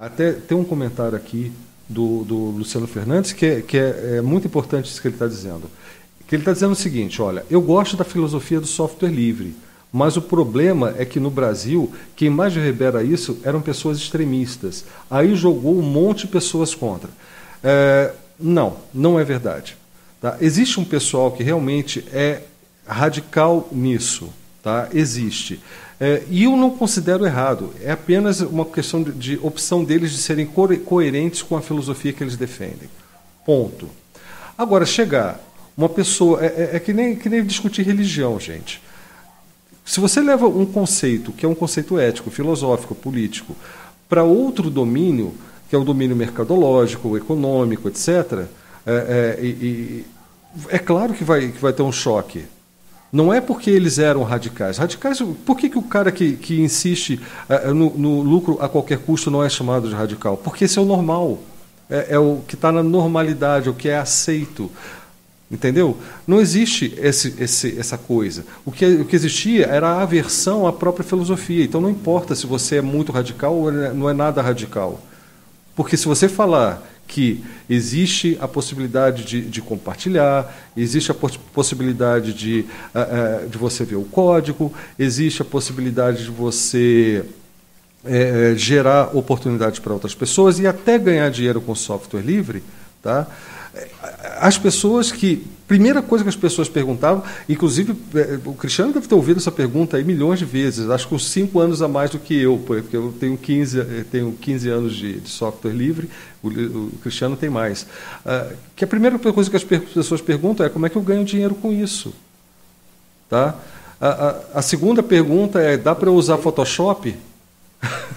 Até tem um comentário aqui do, do Luciano Fernandes que, é, que é, é muito importante isso que ele está dizendo. Que ele está dizendo o seguinte: olha, eu gosto da filosofia do software livre, mas o problema é que no Brasil, quem mais reverbera isso eram pessoas extremistas. Aí jogou um monte de pessoas contra. É, não, não é verdade. Tá? Existe um pessoal que realmente é radical nisso. Tá? Existe. É, e eu não considero errado, é apenas uma questão de, de opção deles de serem co coerentes com a filosofia que eles defendem. Ponto. Agora, chegar uma pessoa. É, é, é, que, nem, que nem discutir religião, gente. Se você leva um conceito, que é um conceito ético, filosófico, político, para outro domínio, que é o domínio mercadológico, econômico, etc., é, é, é claro que vai, que vai ter um choque. Não é porque eles eram radicais. Radicais, por que, que o cara que, que insiste uh, no, no, lucro a qualquer custo não é chamado de radical? Porque esse é o normal. É, é o que está na normalidade, é o que é aceito. Entendeu? Não existe esse, esse, essa coisa. O que, o que existia era a aversão à própria filosofia. Então não importa se você é muito radical ou não é nada radical. Porque se você falar que existe a possibilidade de, de compartilhar, existe a poss possibilidade de, uh, uh, de você ver o código, existe a possibilidade de você uh, gerar oportunidades para outras pessoas e até ganhar dinheiro com software livre, tá? As pessoas que. Primeira coisa que as pessoas perguntavam, inclusive é, o Cristiano deve ter ouvido essa pergunta aí milhões de vezes, acho que uns 5 anos a mais do que eu, porque eu tenho 15, eh, tenho 15 anos de, de software livre, o, o, Cristiano tem mais. Uh, que a primeira coisa que as pessoas perguntam é como é que eu ganho dinheiro com isso? Tá? A, a, a segunda pergunta é: dá para usar Photoshop?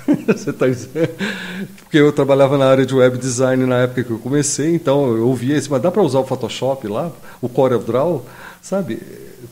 Você dizendo? Porque eu trabalhava na área de web design na época que eu comecei, então eu ouvia isso, mas dá para usar o Photoshop lá, o CorelDRAW, sabe?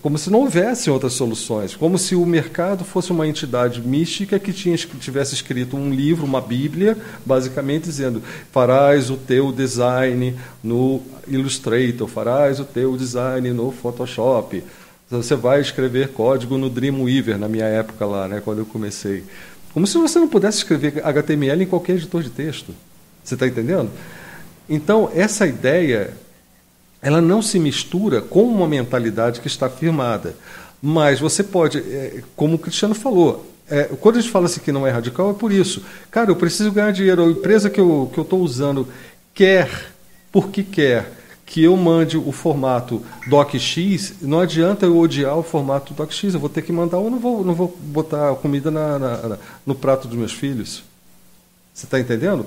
Como se não houvesse outras soluções, como se o mercado fosse uma entidade mística que tinha, tivesse escrito um livro, uma Bíblia, basicamente dizendo: farás o teu design no Illustrator, farás o teu design no Photoshop. Você vai escrever código no Dreamweaver, na minha época lá, né, quando eu comecei. Como se você não pudesse escrever HTML em qualquer editor de texto. Você está entendendo? Então, essa ideia ela não se mistura com uma mentalidade que está firmada. Mas você pode, é, como o Cristiano falou, é, quando a gente fala assim que não é radical, é por isso. Cara, eu preciso ganhar dinheiro. A empresa que eu estou que eu usando quer, porque quer, que eu mande o formato DocX, não adianta eu odiar o formato DocX, eu vou ter que mandar ou não vou, não vou botar comida na, na, na, no prato dos meus filhos. Você está entendendo?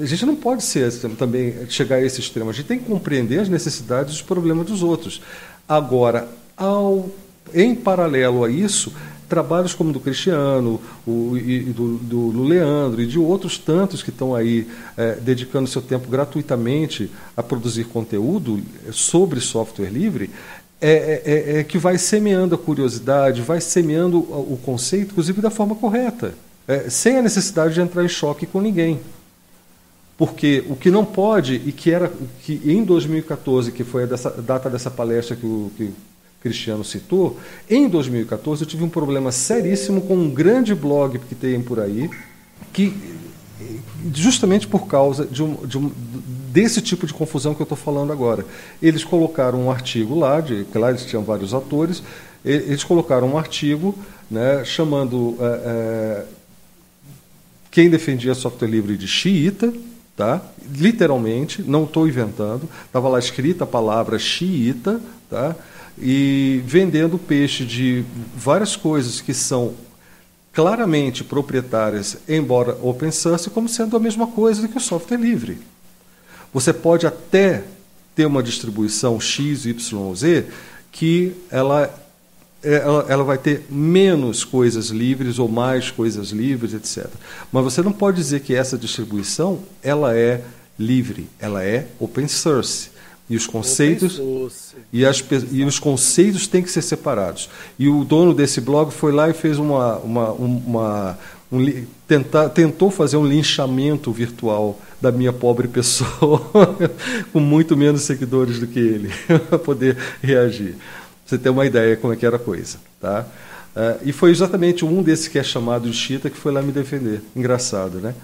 A gente não pode ser também chegar a esse extremo. A gente tem que compreender as necessidades e os problemas dos outros. Agora, ao, em paralelo a isso, trabalhos como do Cristiano, o, e do, do, do, Leandro e de outros tantos que estão aí é, dedicando seu tempo gratuitamente a produzir conteúdo sobre software livre, é, é, é, é que vai semeando a curiosidade, vai semeando o conceito, inclusive da forma correta, é, sem a necessidade de entrar em choque com ninguém. Porque o que não pode, e que era que em 2014, que foi a dessa, data dessa palestra que o, que Cristiano citou, em 2014 eu tive um problema seríssimo com um grande blog que tem por aí, que justamente por causa de um, de um, desse tipo de confusão que eu estou falando agora. Eles colocaram um artigo lá, de, claro, eles tinham vários autores, eles colocaram um artigo né, chamando é, é, quem defendia software livre de xiita, tá? literalmente, não estou inventando, estava lá escrita a palavra xiita, tá? e vendendo peixe de várias coisas que são claramente proprietárias, embora open source, como sendo a mesma coisa do que o software livre. Você pode até ter uma distribuição X, Y, Z que ela, ela, ela vai ter menos coisas livres ou mais coisas livres, etc. Mas você não pode dizer que essa distribuição ela é livre, ela é open source. E os conceitos e, as, e os conceitos têm que ser separados. E o dono desse blog foi lá e fez uma, uma, uma um, tentar, tentou fazer um linchamento virtual da minha pobre pessoa, com muito menos seguidores do que ele, para poder reagir. Você ter uma ideia como é que era a coisa, tá? Uh, e foi exatamente um desses que é chamado de Chita que foi lá me defender. Engraçado, né?